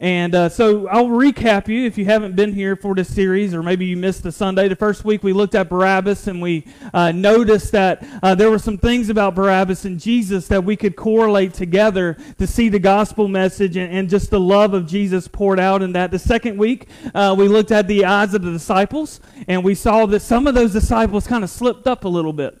And uh, so I'll recap you if you haven't been here for this series, or maybe you missed the Sunday. The first week we looked at Barabbas and we uh, noticed that uh, there were some things about Barabbas and Jesus that we could correlate together to see the gospel message and, and just the love of Jesus poured out in that. The second week uh, we looked at the eyes of the disciples and we saw that some of those disciples kind of slipped up a little bit.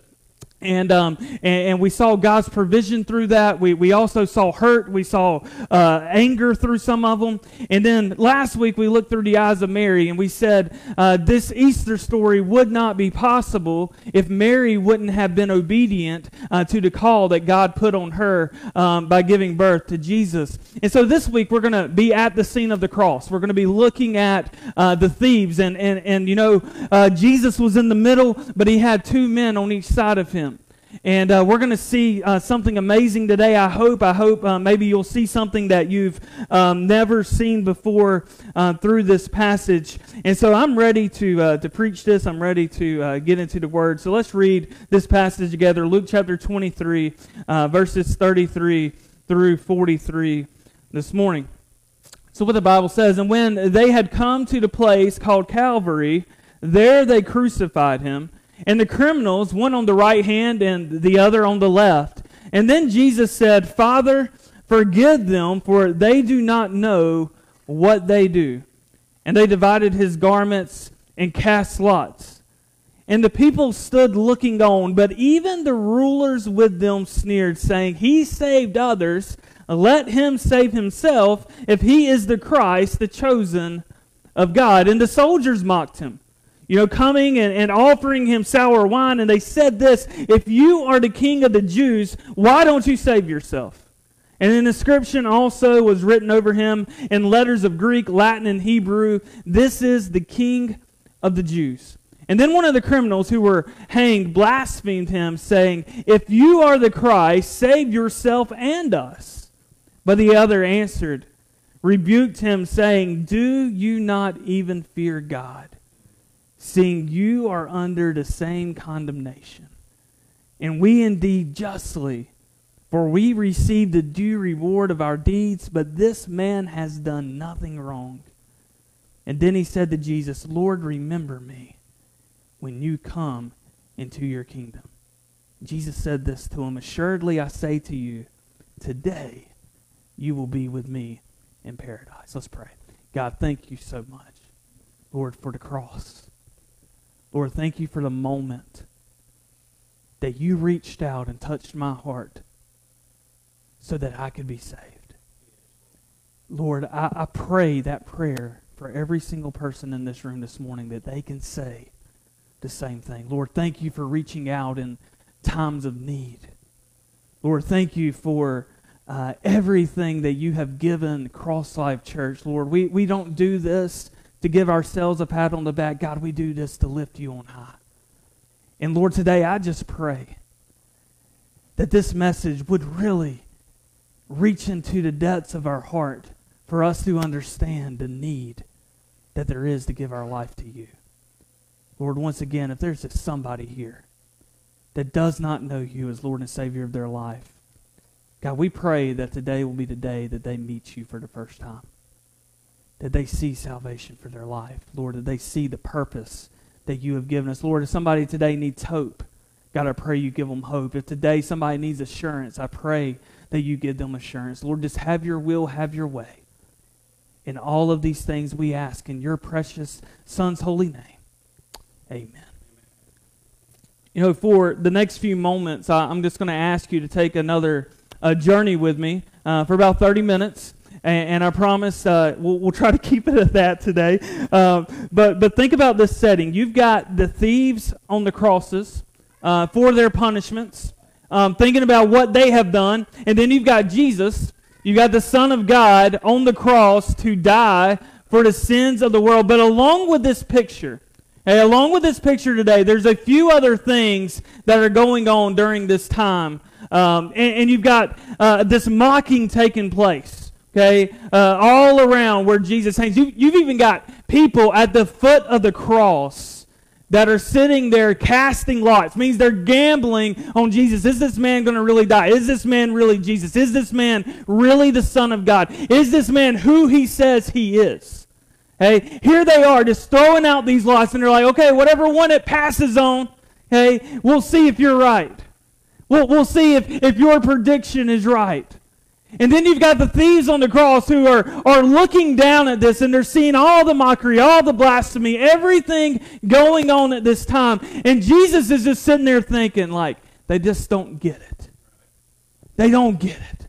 And, um, and, and we saw God's provision through that. We, we also saw hurt. We saw uh, anger through some of them. And then last week we looked through the eyes of Mary and we said uh, this Easter story would not be possible if Mary wouldn't have been obedient uh, to the call that God put on her um, by giving birth to Jesus. And so this week we're going to be at the scene of the cross. We're going to be looking at uh, the thieves. And, and, and you know, uh, Jesus was in the middle, but he had two men on each side of him. And uh, we're going to see uh, something amazing today. I hope. I hope uh, maybe you'll see something that you've um, never seen before uh, through this passage. And so I'm ready to uh, to preach this. I'm ready to uh, get into the Word. So let's read this passage together. Luke chapter 23, verses 33 through 43 this morning. So what the Bible says, and when they had come to the place called Calvary, there they crucified him and the criminals, one on the right hand and the other on the left. And then Jesus said, Father, forgive them, for they do not know what they do. And they divided his garments and cast lots. And the people stood looking on, but even the rulers with them sneered, saying, He saved others, let him save himself, if he is the Christ, the chosen of God. And the soldiers mocked him you know, coming and, and offering him sour wine. And they said this If you are the king of the Jews, why don't you save yourself? And an inscription also was written over him in letters of Greek, Latin, and Hebrew This is the king of the Jews. And then one of the criminals who were hanged blasphemed him, saying, If you are the Christ, save yourself and us. But the other answered, rebuked him, saying, Do you not even fear God? Seeing you are under the same condemnation. And we indeed justly, for we receive the due reward of our deeds, but this man has done nothing wrong. And then he said to Jesus, Lord, remember me when you come into your kingdom. Jesus said this to him Assuredly, I say to you, today you will be with me in paradise. Let's pray. God, thank you so much, Lord, for the cross. Lord, thank you for the moment that you reached out and touched my heart so that I could be saved. Lord, I, I pray that prayer for every single person in this room this morning that they can say the same thing. Lord, thank you for reaching out in times of need. Lord, thank you for uh, everything that you have given CrossLife Church. Lord, we, we don't do this to give ourselves a pat on the back. God, we do this to lift you on high. And Lord, today I just pray that this message would really reach into the depths of our heart for us to understand the need that there is to give our life to you. Lord, once again, if there's just somebody here that does not know you as Lord and Savior of their life, God, we pray that today will be the day that they meet you for the first time that they see salvation for their life. Lord, that they see the purpose that you have given us. Lord, if somebody today needs hope, God, I pray you give them hope. If today somebody needs assurance, I pray that you give them assurance. Lord, just have your will, have your way. In all of these things we ask in your precious Son's holy name. Amen. You know, for the next few moments, I'm just going to ask you to take another uh, journey with me uh, for about 30 minutes and, and I promise uh, we'll, we'll, try to keep it at that today. Um, but, but think about this setting. You've got the thieves on the crosses uh, for their punishments, um, thinking about what they have done. And then you've got Jesus, you've got the Son of God on the cross to die for the sins of the world. But along with this picture, Hey, along with this picture today, there's a few other things that are going on during this time. Um, and, and, you've got uh, this mocking taking place okay, uh, all around where Jesus hangs. You, you've even got people at the foot of the cross that are sitting there casting lots. Means they're gambling on Jesus. Is this man going to really die? Is this man really Jesus? Is this man really the Son of God? Is this man who he says he is? Hey, here they are just throwing out these lots, and they're like, okay, whatever one it passes on, hey, we'll see if you're right. We'll, we'll see if, if your prediction is right. And then you've got the thieves on the cross who are, are looking down at this and they're seeing all the mockery, all the blasphemy, everything going on at this time. And Jesus is just sitting there thinking, like, they just don't get it. They don't get it.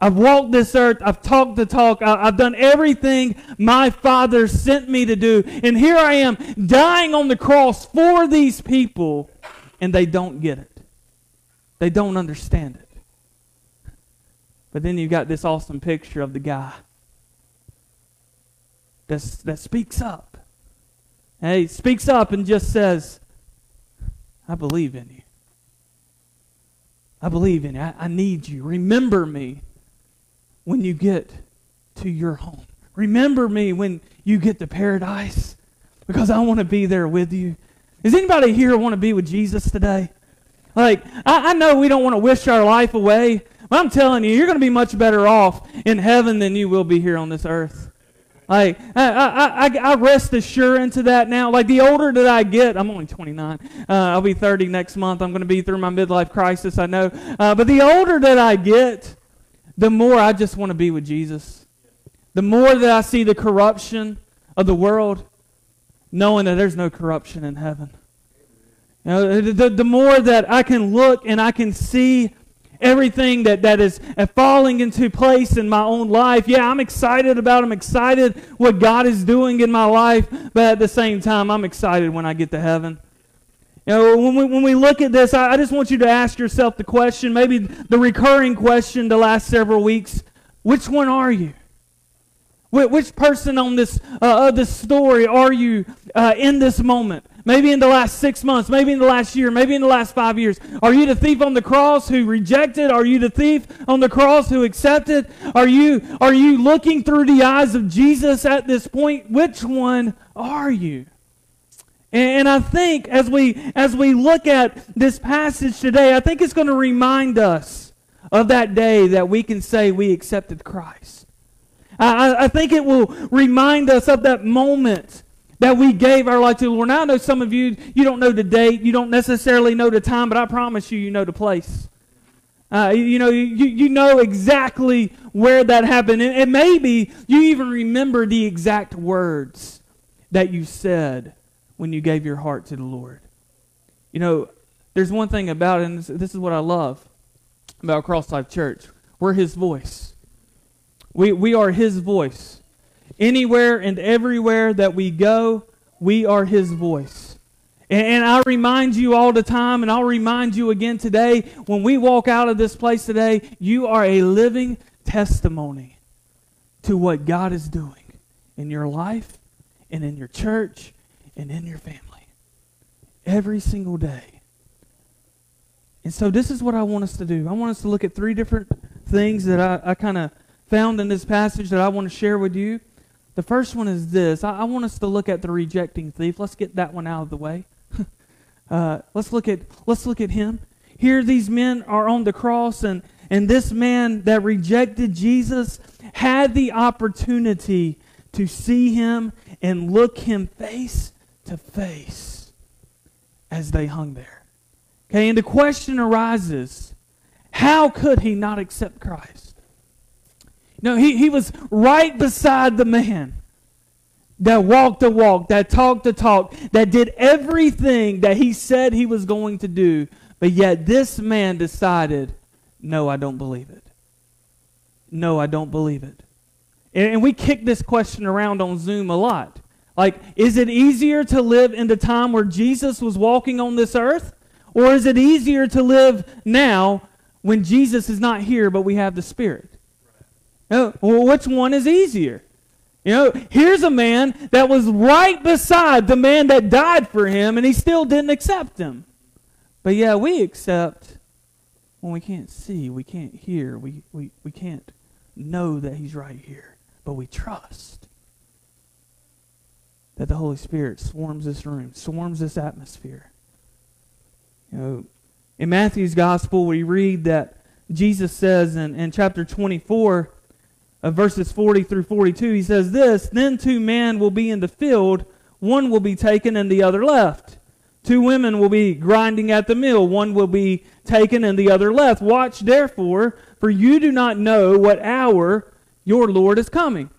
I've walked this earth. I've talked the talk. I've done everything my Father sent me to do. And here I am dying on the cross for these people, and they don't get it. They don't understand it. But then you've got this awesome picture of the guy that's, that speaks up. And he speaks up and just says, I believe in you. I believe in you. I, I need you. Remember me when you get to your home. Remember me when you get to paradise because I want to be there with you. Does anybody here want to be with Jesus today? Like, I, I know we don't want to wish our life away, I'm telling you, you're going to be much better off in heaven than you will be here on this earth. Like, I, I, I, I rest assured into that now. Like, the older that I get, I'm only 29. Uh, I'll be 30 next month. I'm going to be through my midlife crisis, I know. Uh, but the older that I get, the more I just want to be with Jesus. The more that I see the corruption of the world, knowing that there's no corruption in heaven. You know, the, the more that I can look and I can see everything that, that is falling into place in my own life. Yeah, I'm excited about I'm excited what God is doing in my life, but at the same time, I'm excited when I get to heaven. You know, when we, when we look at this, I, I just want you to ask yourself the question, maybe the recurring question the last several weeks which one are you? Which person on this uh, of this story are you uh, in this moment? Maybe in the last six months, maybe in the last year, maybe in the last five years. Are you the thief on the cross who rejected? Are you the thief on the cross who accepted? Are you, are you looking through the eyes of Jesus at this point? Which one are you? And, I think as we, as we look at this passage today, I think it's going to remind us of that day that we can say we accepted Christ. I, I think it will remind us of that moment that we gave our life to the Lord. Now, I know some of you, you don't know the date, you don't necessarily know the time, but I promise you, you know the place. Uh, you know, you, you know exactly where that happened. And, and maybe you even remember the exact words that you said when you gave your heart to the Lord. You know, there's one thing about it, and this, this is what I love about CrossLife Church. We're His voice. We, we are His voice. Anywhere and everywhere that we go, we are His voice. And, I remind you all the time, and I'll remind you again today when we walk out of this place today, you are a living testimony to what God is doing in your life and in your church and in your family. Every single day. And so, this is what I want us to do. I want us to look at three different things that I, I kind of found in this passage that I want to share with you. The first one is this. I, I, want us to look at the rejecting thief. Let's get that one out of the way. uh, let's look at let's look at him. Here, these men are on the cross, and and this man that rejected Jesus had the opportunity to see him and look him face to face as they hung there. Okay, and the question arises: How could he not accept Christ? No, he, he was right beside the man that walked the walk, that talked the talk, that did everything that he said he was going to do. But yet this man decided, no, I don't believe it. No, I don't believe it. And, and we kick this question around on Zoom a lot. Like, is it easier to live in the time where Jesus was walking on this earth? Or is it easier to live now when Jesus is not here, but we have the Spirit? Which one is easier? You know, here's a man that was right beside the man that died for him, and he still didn't accept him. But yeah, we accept when we can't see, we can't hear, we, we, we can't know that he's right here, but we trust. that the Holy Spirit swarms this room, swarms this atmosphere. You know, in Matthew's gospel, we read that Jesus says in, in chapter 24, of verses 40 through 42, he says this Then two men will be in the field, one will be taken and the other left. Two women will be grinding at the mill, one will be taken and the other left. Watch therefore, for you do not know what hour your Lord is coming.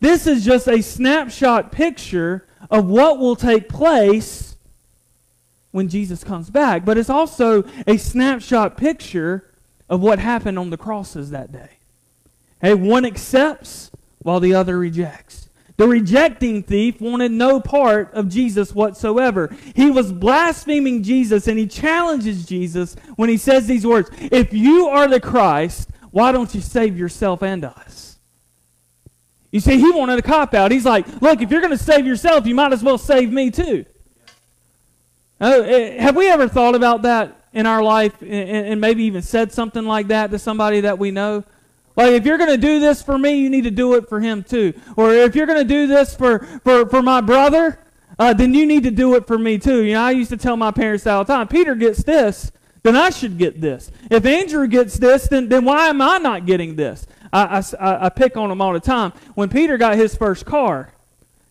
This is just a snapshot picture of what will take place when Jesus comes back, but it's also a snapshot picture of what happened on the crosses that day. Hey, one accepts while the other rejects. The rejecting thief wanted no part of Jesus whatsoever. He was blaspheming Jesus and he challenges Jesus when he says these words If you are the Christ, why don't you save yourself and us? You see, he wanted a cop out. He's like, Look, if you're going to save yourself, you might as well save me too. Uh, have we ever thought about that in our life and maybe even said something like that to somebody that we know? Like, if you're going to do this for me, you need to do it for him too. Or if you're going to do this for, for, for my brother, uh, then you need to do it for me too. You know, I used to tell my parents all the time, Peter gets this, then I should get this. If Andrew gets this, then, then why am I not getting this? I, I, I pick on him all the time. When Peter got his first car,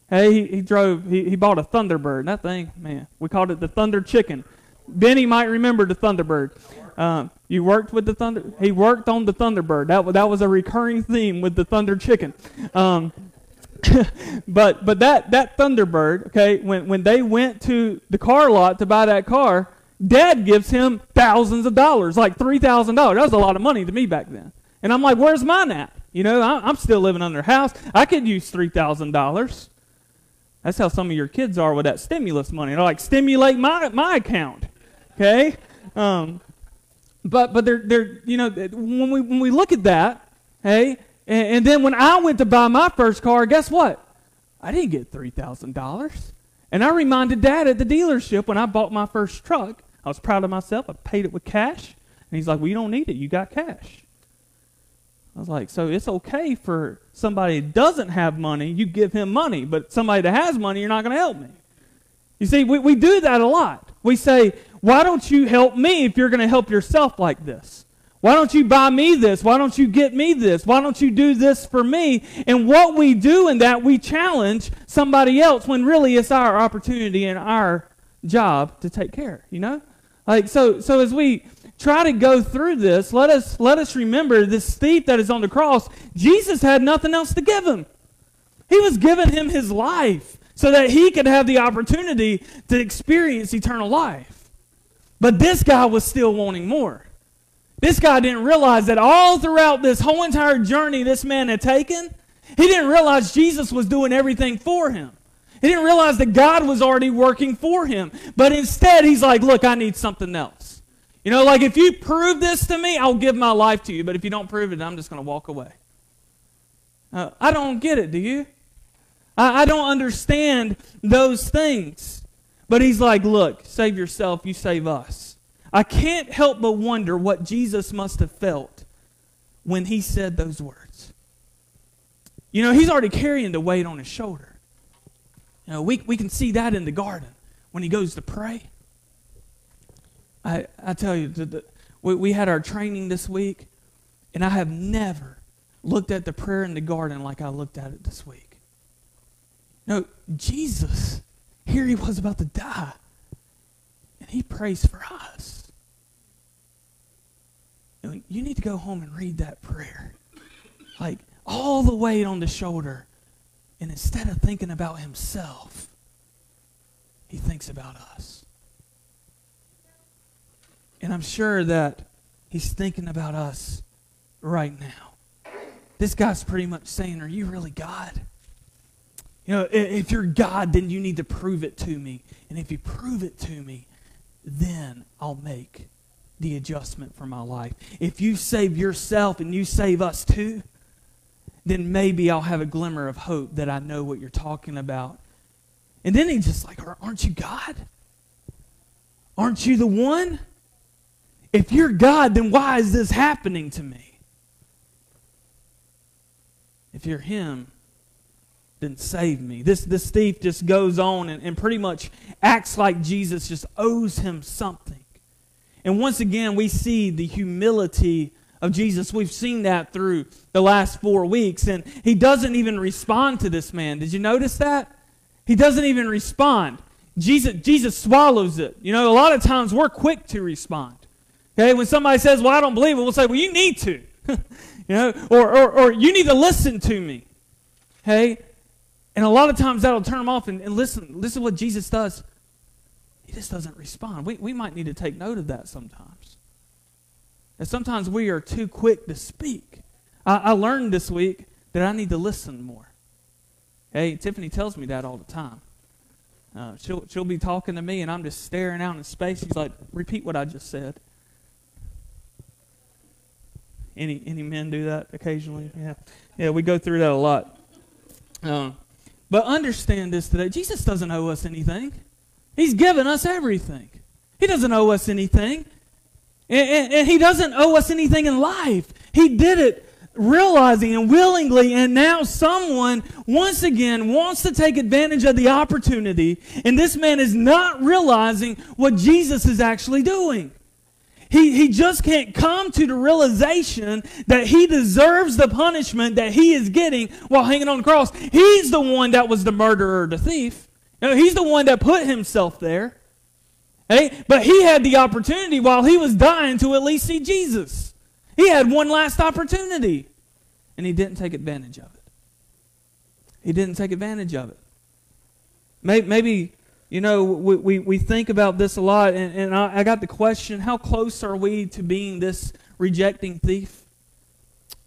hey, he, he drove, he, he bought a Thunderbird. That thing, man, we called it the Thunder Chicken. Benny might remember the Thunderbird. Um, you worked with the Thunder. He worked on the Thunderbird. That that was a recurring theme with the Thunder Chicken. Um, but but that that Thunderbird, okay, when when they went to the car lot to buy that car, Dad gives him thousands of dollars, like three thousand dollars. That was a lot of money to me back then. And I'm like, where's mine at? You know, I'm still living under house. I could use three thousand dollars. That's how some of your kids are with that stimulus money. They're like, stimulate my my account. Okay. Um, but but they're they're you know when we when we look at that, hey, and, and then when I went to buy my first car, guess what? I didn't get three thousand dollars. And I reminded Dad at the dealership when I bought my first truck. I was proud of myself. I paid it with cash, and he's like, "Well, you don't need it. You got cash." I was like, "So it's okay for somebody that doesn't have money, you give him money, but somebody that has money, you're not going to help me." You see, we, we do that a lot. We say, why don't you help me if you're going to help yourself like this? Why don't you buy me this? Why don't you get me this? Why don't you do this for me? And what we do in that, we challenge somebody else when really it's our opportunity and our job to take care, you know? Like so so as we try to go through this, let us let us remember this thief that is on the cross, Jesus had nothing else to give him. He was giving him his life so that he could have the opportunity to experience eternal life. But this guy was still wanting more. This guy didn't realize that all throughout this whole entire journey this man had taken, he didn't realize Jesus was doing everything for him. He didn't realize that God was already working for him. But instead, he's like, Look, I need something else. You know, like if you prove this to me, I'll give my life to you. But if you don't prove it, I'm just going to walk away. Uh, I don't get it, do you? I, I don't understand those things. But he's like, look, save yourself, you save us. I can't help but wonder what Jesus must have felt when he said those words. You know, he's already carrying the weight on his shoulder. You know, we, we can see that in the garden when he goes to pray. I, I tell you, the, the, we, we had our training this week, and I have never looked at the prayer in the garden like I looked at it this week. No, Jesus here he was about to die. And he prays for us. You need to go home and read that prayer. Like all the weight on the shoulder. And instead of thinking about himself, he thinks about us. And I'm sure that he's thinking about us right now. This guy's pretty much saying, Are you really God? You know, if you're God, then you need to prove it to me. And if you prove it to me, then I'll make the adjustment for my life. If you save yourself and you save us too, then maybe I'll have a glimmer of hope that I know what you're talking about. And then he's just like, Aren't you God? Aren't you the one? If you're God, then why is this happening to me? If you're Him, then save me. This, this thief just goes on and, and pretty much acts like Jesus just owes him something. And once again, we see the humility of Jesus. We've seen that through the last four weeks. And he doesn't even respond to this man. Did you notice that? He doesn't even respond. Jesus, Jesus swallows it. You know, a lot of times we're quick to respond. Okay, when somebody says, Well, I don't believe it, we'll say, Well, you need to. you know, or, or, or you need to listen to me. Okay? And a lot of times that'll turn them off. And, and listen, listen what Jesus does. He just doesn't respond. We, we might need to take note of that sometimes. And sometimes we are too quick to speak. I, I learned this week that I need to listen more. Hey, Tiffany tells me that all the time. Uh, she'll, she'll be talking to me, and I'm just staring out in space. She's like, repeat what I just said. Any, any men do that occasionally? Yeah. Yeah, we go through that a lot. Uh, but understand this today Jesus doesn't owe us anything, He's given us everything. He doesn't owe us anything. And, and, and, He doesn't owe us anything in life. He did it realizing and willingly, and now someone once again wants to take advantage of the opportunity, and this man is not realizing what Jesus is actually doing. He, he just can't come to the realization that he deserves the punishment that he is getting while hanging on the cross. He's the one that was the murderer, the thief. You know, he's the one that put himself there. Hey, but he had the opportunity while he was dying to at least see Jesus. He had one last opportunity, and he didn't take advantage of it. He didn't take advantage of it. Maybe, maybe you know, we, we, we think about this a lot, and, and I, I got the question how close are we to being this rejecting thief?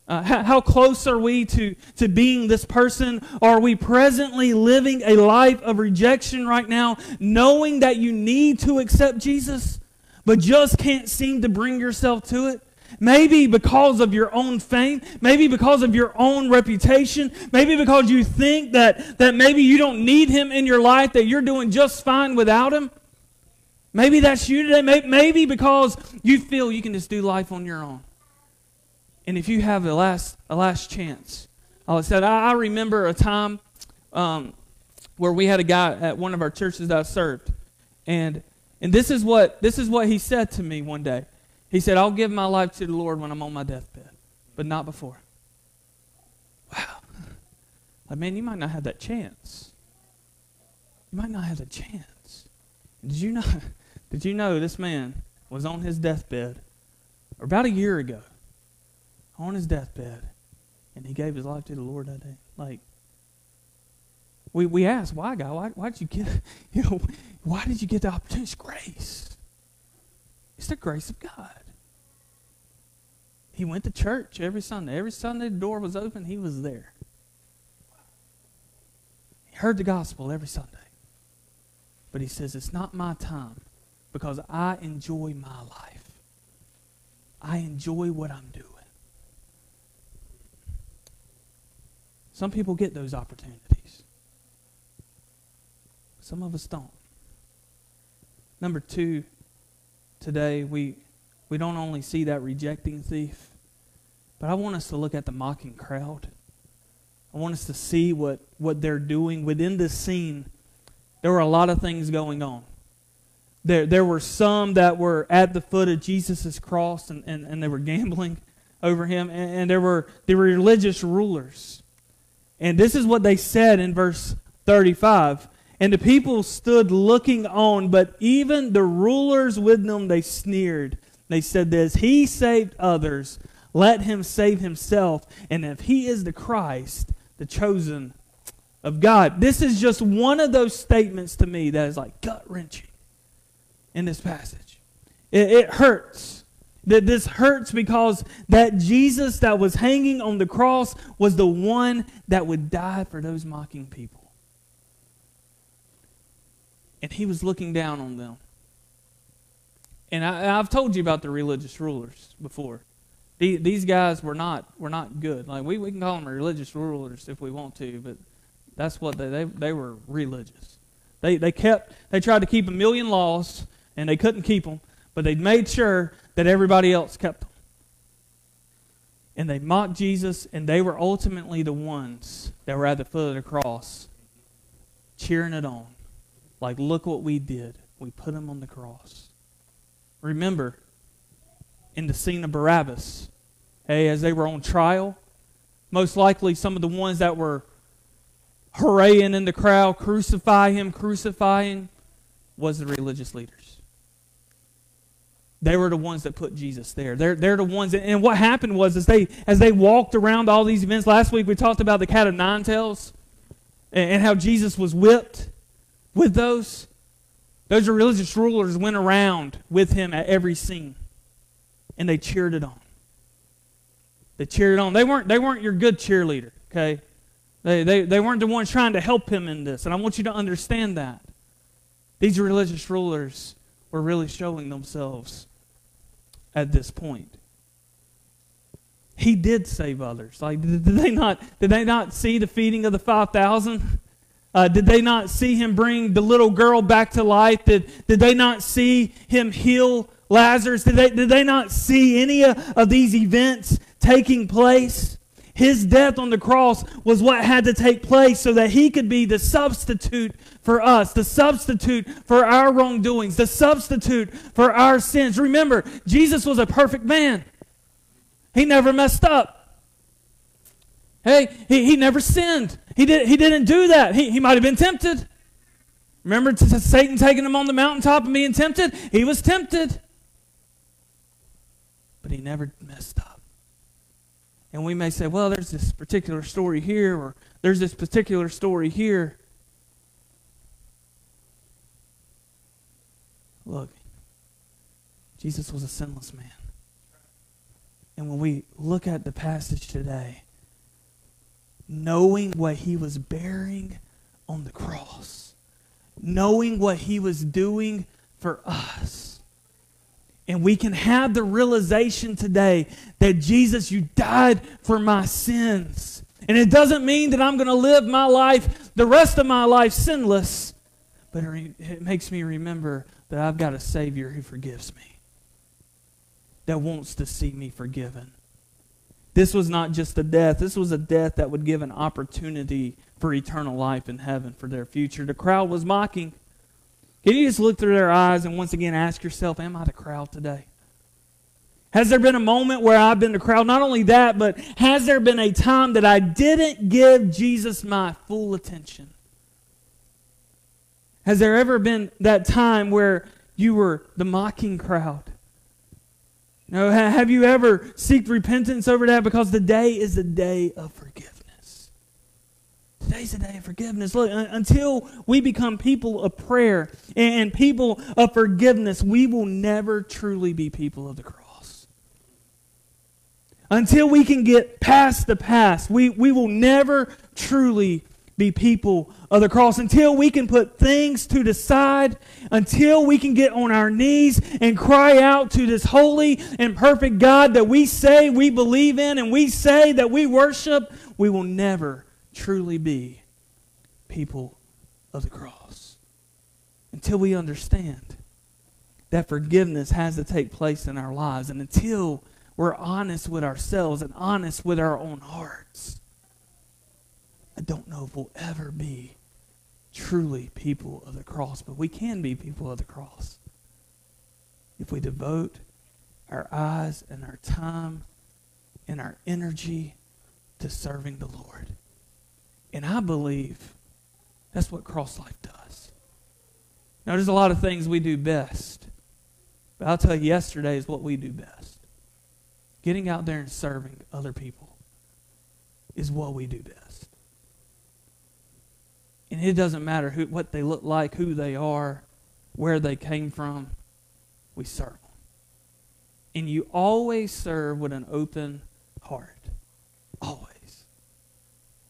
Uh, how, how, close are we to, to being this person? Are we presently living a life of rejection right now, knowing that you need to accept Jesus, but just can't seem to bring yourself to it? Maybe because of your own fame, maybe because of your own reputation, maybe because you think that, that maybe you don't need him in your life, that you're doing just fine without him. Maybe that's you today. Maybe because you feel you can just do life on your own. And if you have a last, a last chance, I said, I, remember a time um, where we had a guy at one of our churches that I served. And, and this, is what, this is what he said to me one day. He said, I'll give my life to the Lord when I'm on my deathbed, but not before. Wow. Like, man, you might not have that chance. You might not have the chance. Did you know, did you know this man was on his deathbed about a year ago? On his deathbed. And he gave his life to the Lord that day. Like, we, we asked, why, God? Why, why did you get, you know, why did you get the opportunity? It's grace. It's the grace of God. He went to church every Sunday. Every Sunday the door was open, he was there. He heard the gospel every Sunday. But he says, It's not my time because I enjoy my life. I enjoy what I'm doing. Some people get those opportunities. Some of us don't. Number two, today we we don't only see that rejecting thief, but I want us to look at the mocking crowd. I want us to see what, what they're doing within this scene. There were a lot of things going on. There, there were some that were at the foot of Jesus' cross and, and, and they were gambling over him. And, and there were the religious rulers. And this is what they said in verse 35. And the people stood looking on, but even the rulers with them they sneered. They said this He saved others, let him save himself. And if he is the Christ, the chosen of God. This is just one of those statements to me that is like gut wrenching in this passage. It, it hurts. That this hurts because that Jesus that was hanging on the cross was the one that would die for those mocking people. And he was looking down on them. And I, have told you about the religious rulers before. The, these guys were not were not good. Like we, we can call them religious rulers if we want to, but that's what they they, they were religious. They they kept they tried to keep a million laws and they couldn't keep them, but they made sure that everybody else kept them. And they mocked Jesus, and they were ultimately the ones that were at the foot of the cross, cheering it on. Like, look what we did. We put him on the cross. Remember, in the scene of Barabbas, hey, as they were on trial, most likely some of the ones that were hooraying in the crowd, crucify him, crucifying, was the religious leaders. They were the ones that put Jesus there. They're, they're the ones that, and what happened was as they as they walked around all these events last week we talked about the cat of nine tails and, and how Jesus was whipped with those. Those religious rulers went around with him at every scene. And they cheered it on. They cheered it on. They weren't they weren't your good cheerleader, okay? They, they, they weren't the ones trying to help him in this. And I want you to understand that. These religious rulers were really showing themselves at this point. He did save others. Like, did, they not? Did they not see the feeding of the five thousand? Uh, did they not see him bring the little girl back to life? Did, did they not see him heal Lazarus? Did they, did they not see any of, of these events taking place? His death on the cross was what had to take place so that he could be the substitute for us, the substitute for our wrongdoings, the substitute for our sins. Remember, Jesus was a perfect man. He never messed up. Hey, he, he never sinned. He, did, he didn't do that. He, he might have been tempted. Remember Satan taking him on the mountaintop and being tempted? He was tempted. But he never messed up. And we may say, well, there's this particular story here, or there's this particular story here. Look, Jesus was a sinless man. And when we look at the passage today, knowing what he was bearing on the cross, knowing what he was doing for us, and we can have the realization today that Jesus, you died for my sins. And it doesn't mean that I'm going to live my life, the rest of my life, sinless. But it makes me remember that I've got a Savior who forgives me, that wants to see me forgiven. This was not just a death, this was a death that would give an opportunity for eternal life in heaven for their future. The crowd was mocking. Can you just look through their eyes and once again ask yourself, Am I the crowd today? Has there been a moment where I've been the crowd? Not only that, but has there been a time that I didn't give Jesus my full attention? Has there ever been that time where you were the mocking crowd? No, have you ever seeked repentance over that? Because the day is the day of forgiveness. Today's a day of forgiveness. Look, until we become people of prayer and people of forgiveness, we will never truly be people of the cross. Until we can get past the past, we, we will never truly be people of the cross. Until we can put things to the side, until we can get on our knees and cry out to this holy and perfect God that we say we believe in and we say that we worship, we will never truly be people of the cross. Until we understand that forgiveness has to take place in our lives, and until we're honest with ourselves and honest with our own hearts, I don't know if we'll ever be truly people of the cross, but we can be people of the cross if we devote our eyes and our time and our energy to serving the Lord. And I believe that's what CrossLife does. Now, there's a lot of things we do best. But I'll tell you, yesterday is what we do best. Getting out there and serving other people is what we do best. And it doesn't matter who, what they look like, who they are, where they came from. We serve them. And you always serve with an open heart. Always.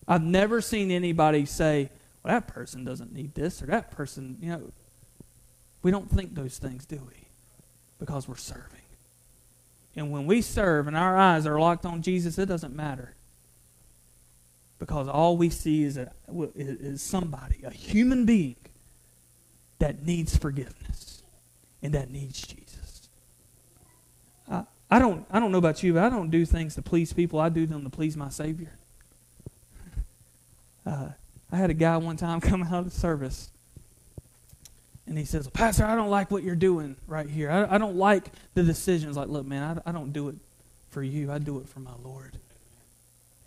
I've never seen anybody say, well, that person doesn't need this or that person, you know. We don't think those things, do we? Because we're serving. And when we serve and our eyes are locked on Jesus, it doesn't matter. Because all we see is, a, is somebody, a human being, that needs forgiveness and that needs Jesus. I, I don't, I don't know about you, but I don't do things to please people. I do them to please my Savior. Uh, I had a guy one time come out of service, and he says, Pastor, I don't like what you're doing right here. I, I don't like the decisions. Like, look, man, I, I don't do it for you. I do it for my Lord.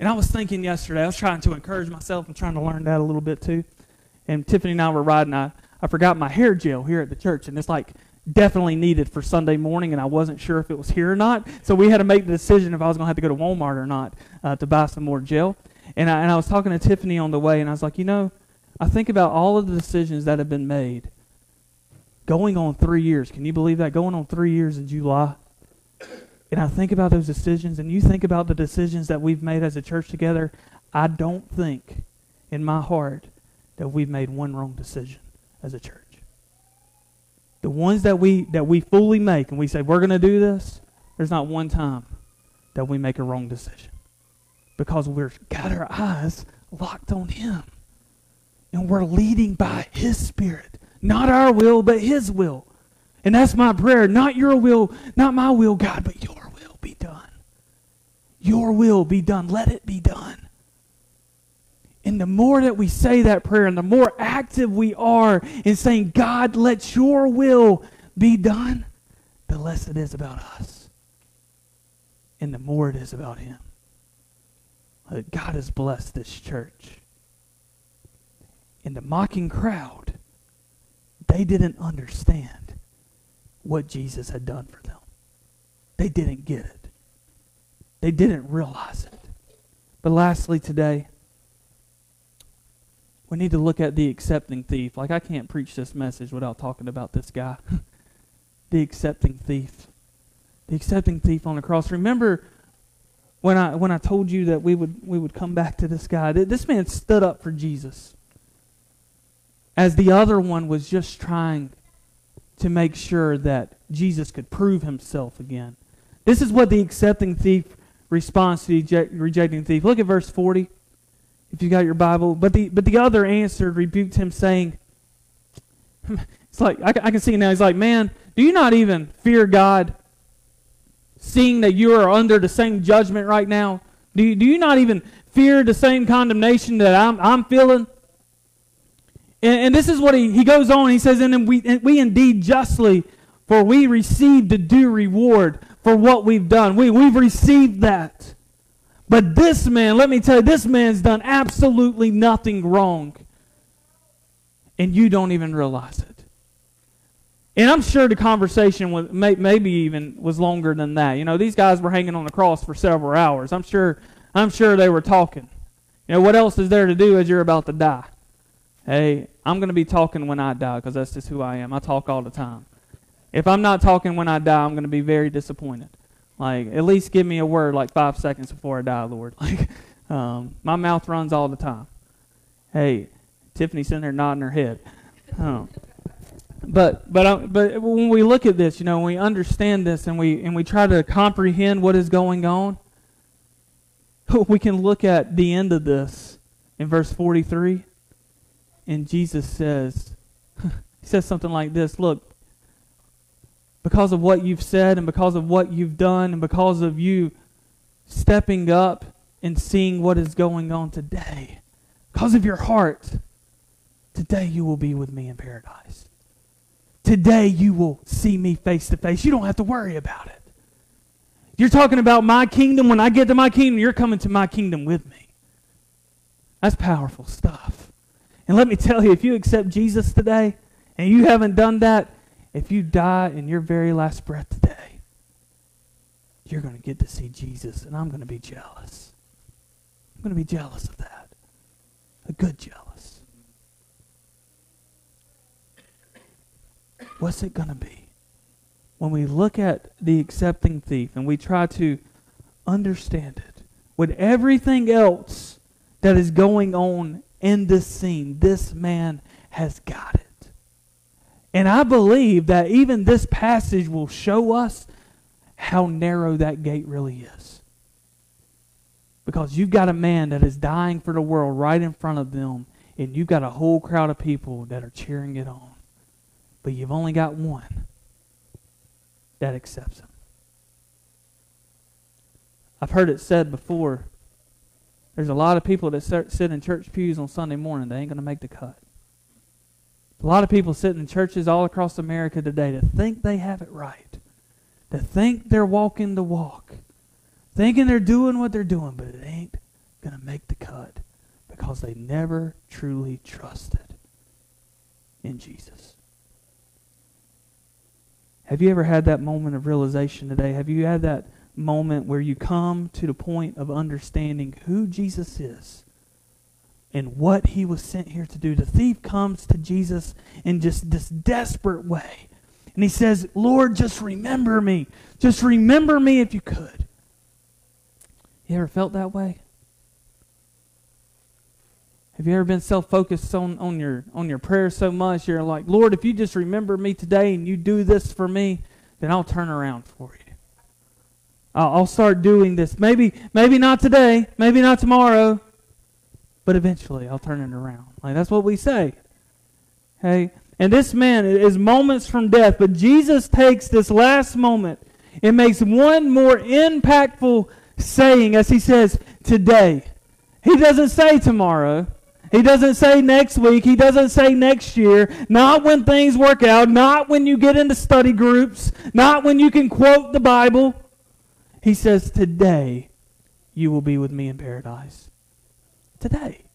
And I was thinking yesterday, I was trying to encourage myself and trying to learn that a little bit too. And Tiffany and I were riding. I, I forgot my hair gel here at the church, and it's like definitely needed for Sunday morning, and I wasn't sure if it was here or not. So we had to make the decision if I was going to have to go to Walmart or not uh, to buy some more gel. And I, and I was talking to Tiffany on the way, and I was like, you know, I think about all of the decisions that have been made going on three years. Can you believe that? Going on three years in July. And I think about those decisions, and you think about the decisions that we've made as a church together. I don't think in my heart that we've made one wrong decision as a church. The ones that we that we fully make and we say we're going to do this, there's not one time that we make a wrong decision. Because we've got our eyes locked on him. And we're leading by his spirit. Not our will, but his will. And that's my prayer. Not your will, not my will, God, but your will be done. Your will be done. Let it be done. And the more that we say that prayer and the more active we are in saying, God, let your will be done, the less it is about us. And the more it is about Him. God has blessed this church. And the mocking crowd, they didn't understand what Jesus had done for them. They didn't get it. They didn't realize it. But lastly, today, we need to look at the accepting thief. Like, I can't preach this message without talking about this guy. the accepting thief. The accepting thief on the cross. Remember when I when I told you that we would we would come back to this guy. This man stood up for Jesus. As the other one was just trying to make sure that Jesus could prove himself again. This is what the accepting thief responds to the rejecting thief. Look at verse 40 if you got your Bible. But the but the other answered, rebuked him, saying, "It's like I, I can see now. He's like, man, do you not even fear God, seeing that you are under the same judgment right now? Do you, do you not even fear the same condemnation that I'm I'm feeling?" And, and this is what he, he goes on. He says, "And we and we indeed justly, for we received the due reward for what we've done. We we've received that." But this man, let me tell you, this man's done absolutely nothing wrong. And you don't even realize it. And I'm sure the conversation was maybe even was longer than that. You know, these guys were hanging on the cross for several hours. I'm sure I'm sure they were talking. You know, what else is there to do as you're about to die? Hey, I'm going to be talking when I die because that's just who I am. I talk all the time. If I'm not talking when I die, I'm going to be very disappointed. Like, at least give me a word like five seconds before I die, Lord. Like, um, my mouth runs all the time. Hey, Tiffany's sitting there nodding her head. Um, but but uh, but when we look at this, you know, when we understand this and we and we try to comprehend what is going on, we can look at the end of this in verse 43 and Jesus says he says something like this, look, because of what you've said and because of what you've done and because of you stepping up and seeing what is going on today. Because of your heart, today you will be with me in paradise. Today you will see me face to face. You don't have to worry about it. You're talking about my kingdom. When I get to my kingdom, you're coming to my kingdom with me. That's powerful stuff. And let me tell you, if you accept Jesus today and you haven't done that, if you die in your very last breath today, you're going to get to see Jesus, and I'm going to be jealous. I'm going to be jealous of that. A good jealous. What's it going to be? When we look at the accepting thief and we try to understand it, with everything else that is going on in this scene, this man has got it. And I believe that even this passage will show us how narrow that gate really is. Because you've got a man that is dying for the world right in front of them, and you've got a whole crowd of people that are cheering it on. But you've only got one that accepts him. I've heard it said before. There's a lot of people that sit in church pews on Sunday morning. They ain't going to make the cut. A lot of people sitting in churches all across America today that think they have it right, that think they're walking the walk, thinking they're doing what they're doing, but it ain't going to make the cut because they never truly trusted in Jesus. Have you ever had that moment of realization today? Have you had that moment where you come to the point of understanding who Jesus is and what he was sent here to do? The thief comes to Jesus in just this desperate way. And he says, Lord, just remember me. Just remember me if you could. You ever felt that way? Have you ever been self-focused on, on your on your prayer so much you're like, Lord, if you just remember me today and you do this for me, then I'll turn around for you. I'll, start doing this. Maybe maybe not today, maybe not tomorrow, but eventually I'll turn it around. Like that's what we say. Hey, and this man is moments from death, but Jesus takes this last moment and makes one more impactful saying as he says, "Today." He doesn't say tomorrow. He doesn't say next week. He doesn't say next year. Not when things work out. Not when you get into study groups. Not when you can quote the Bible. He says, Today you will be with me in paradise. Today.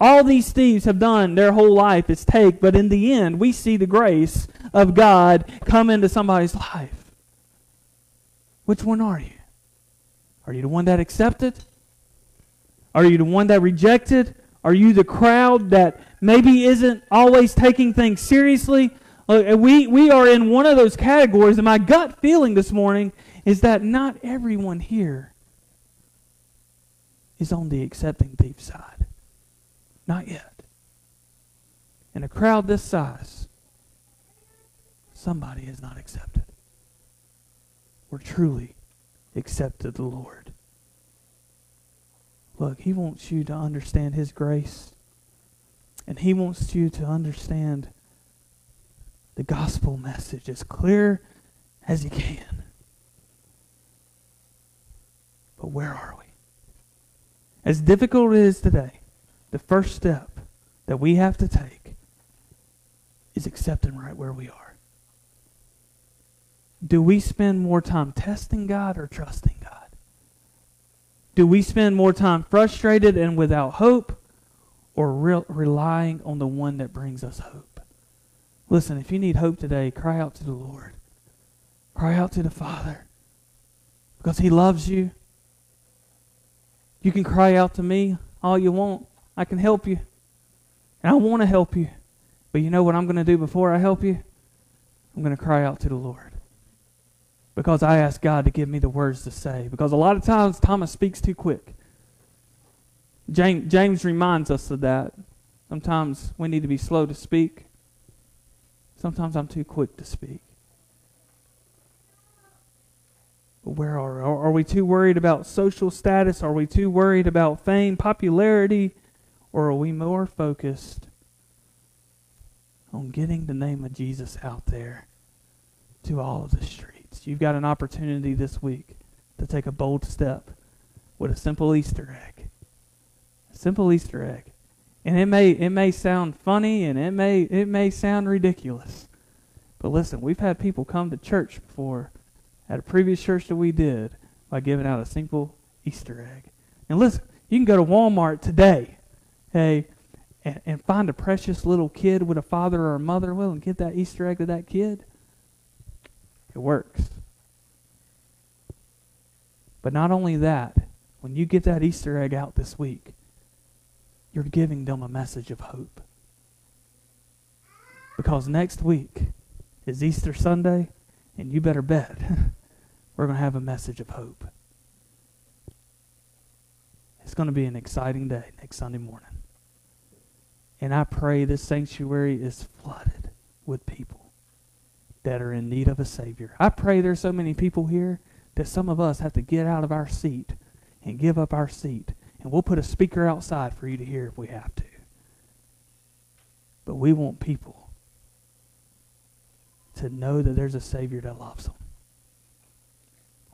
All these thieves have done their whole life is take, but in the end, we see the grace of God come into somebody's life. Which one are you? Are you the one that accepted? Are you the one that rejected? Are you the crowd that maybe isn't always taking things seriously? Uh, we, we are in one of those categories, and my gut feeling this morning is that not everyone here is on the accepting thief side. Not yet. In a crowd this size, somebody is not accepted. We're truly accepted the Lord. Look, He wants you to understand His grace. And He wants you to understand the gospel message as clear as you can. Where are we? As difficult as it is today, the first step that we have to take is accepting right where we are. Do we spend more time testing God or trusting God? Do we spend more time frustrated and without hope or re- relying on the one that brings us hope? Listen, if you need hope today, cry out to the Lord. Cry out to the Father because He loves you. You can cry out to me all you want. I can help you. And I want to help you. But you know what I'm going to do before I help you? I'm going to cry out to the Lord because I ask God to give me the words to say. Because a lot of times Thomas speaks too quick. James, James reminds us of that. Sometimes we need to be slow to speak. Sometimes I'm too quick to speak. But where are? Are we too worried about social status? Are we too worried about fame, popularity? Or are we more focused on getting the name of Jesus out there to all of the streets? You've got an opportunity this week to take a bold step with a simple Easter egg. A simple Easter egg. And it may it may sound funny and it may it may sound ridiculous. But listen, we've had people come to church before at a previous church that we did by giving out a simple Easter egg. And listen, you can go to Walmart today, hey, and, and find a precious little kid with a father or a mother will and give that Easter egg to that kid. It works. But not only that, when you get that Easter egg out this week, you're giving them a message of hope. Because next week is Easter Sunday, and you better bet we're going to have a message of hope. It's going to be an exciting day next Sunday morning. And I pray this sanctuary is flooded with people that are in need of a Savior. I pray there's so many people here that some of us have to get out of our seat and give up our seat. And we'll put a speaker outside for you to hear if we have to. But we want people to know that there's a Savior that loves them.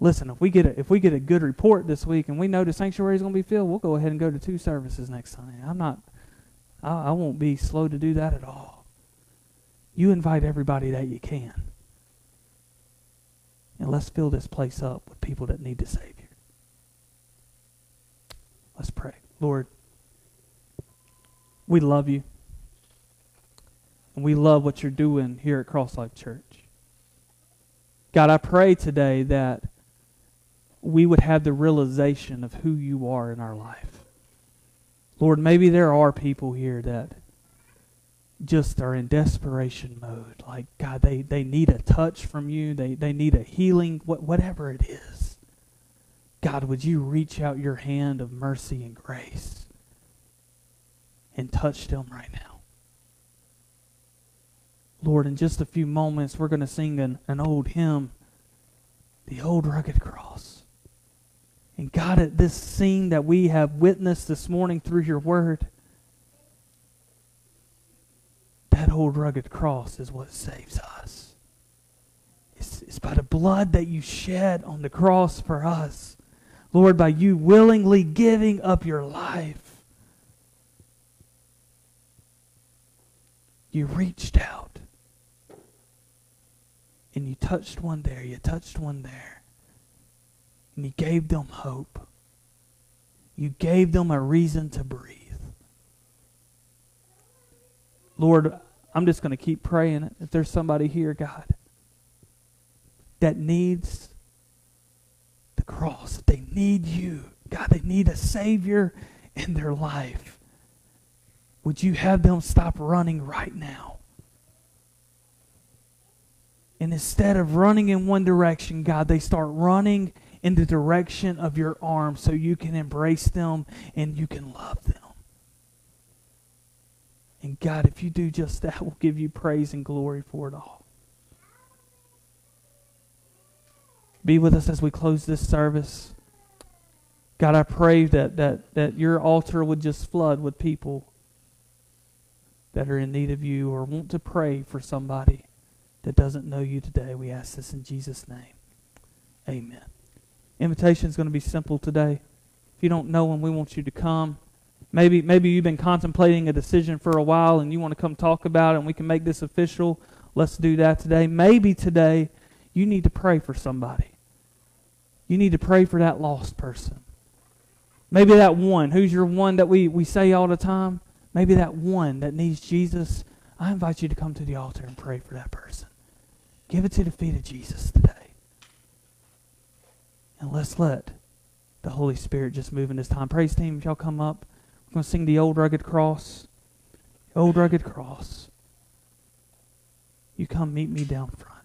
Listen, if we get a, if we get a good report this week and we know the sanctuary is going to be filled, we'll go ahead and go to two services next Sunday. I'm not, I, I won't be slow to do that at all. You invite everybody that you can. And let's fill this place up with people that need the Savior. Let's pray. Lord, we love you. And we love what you're doing here at CrossLife Church. God, I pray today that we would have the realization of who you are in our life. Lord, maybe there are people here that just are in desperation mode. Like, God, they, they need a touch from you. They, they need a healing, what, whatever it is. God, would you reach out your hand of mercy and grace and touch them right now? Lord, in just a few moments, we're going to sing an, an old hymn, The Old Rugged Cross. And God, at this scene that we have witnessed this morning through your word, that old rugged cross is what saves us. It's, it's by the blood that you shed on the cross for us. Lord, by you willingly giving up your life, you reached out and you touched one there, you touched one there, and you gave them hope. You gave them a reason to breathe. Lord, I'm just going to keep praying. If there's somebody here, God, that needs the cross, that they need you. God, they need a Savior in their life. Would you have them stop running right now? And instead of running in one direction, God, they start running in the direction of your arms so you can embrace them and you can love them. And God, if you do just that, we'll give you praise and glory for it all. Be with us as we close this service. God, I pray that, that, that your altar would just flood with people that are in need of you or want to pray for somebody that doesn't know you today. We ask this in Jesus' name. Amen. Invitation is going to be simple today. If you don't know when we want you to come, maybe maybe you've been contemplating a decision for a while and you want to come talk about it and we can make this official. Let's do that today. Maybe today you need to pray for somebody. You need to pray for that lost person. Maybe that one. Who's your one that we, we say all the time? Maybe that one that needs Jesus. I invite you to come to the altar and pray for that person. Give it to the feet of Jesus today. And let's let the Holy Spirit just move in this time. Praise team, y'all come up. We're going to sing the old rugged cross. The Old rugged cross. You come meet me down front.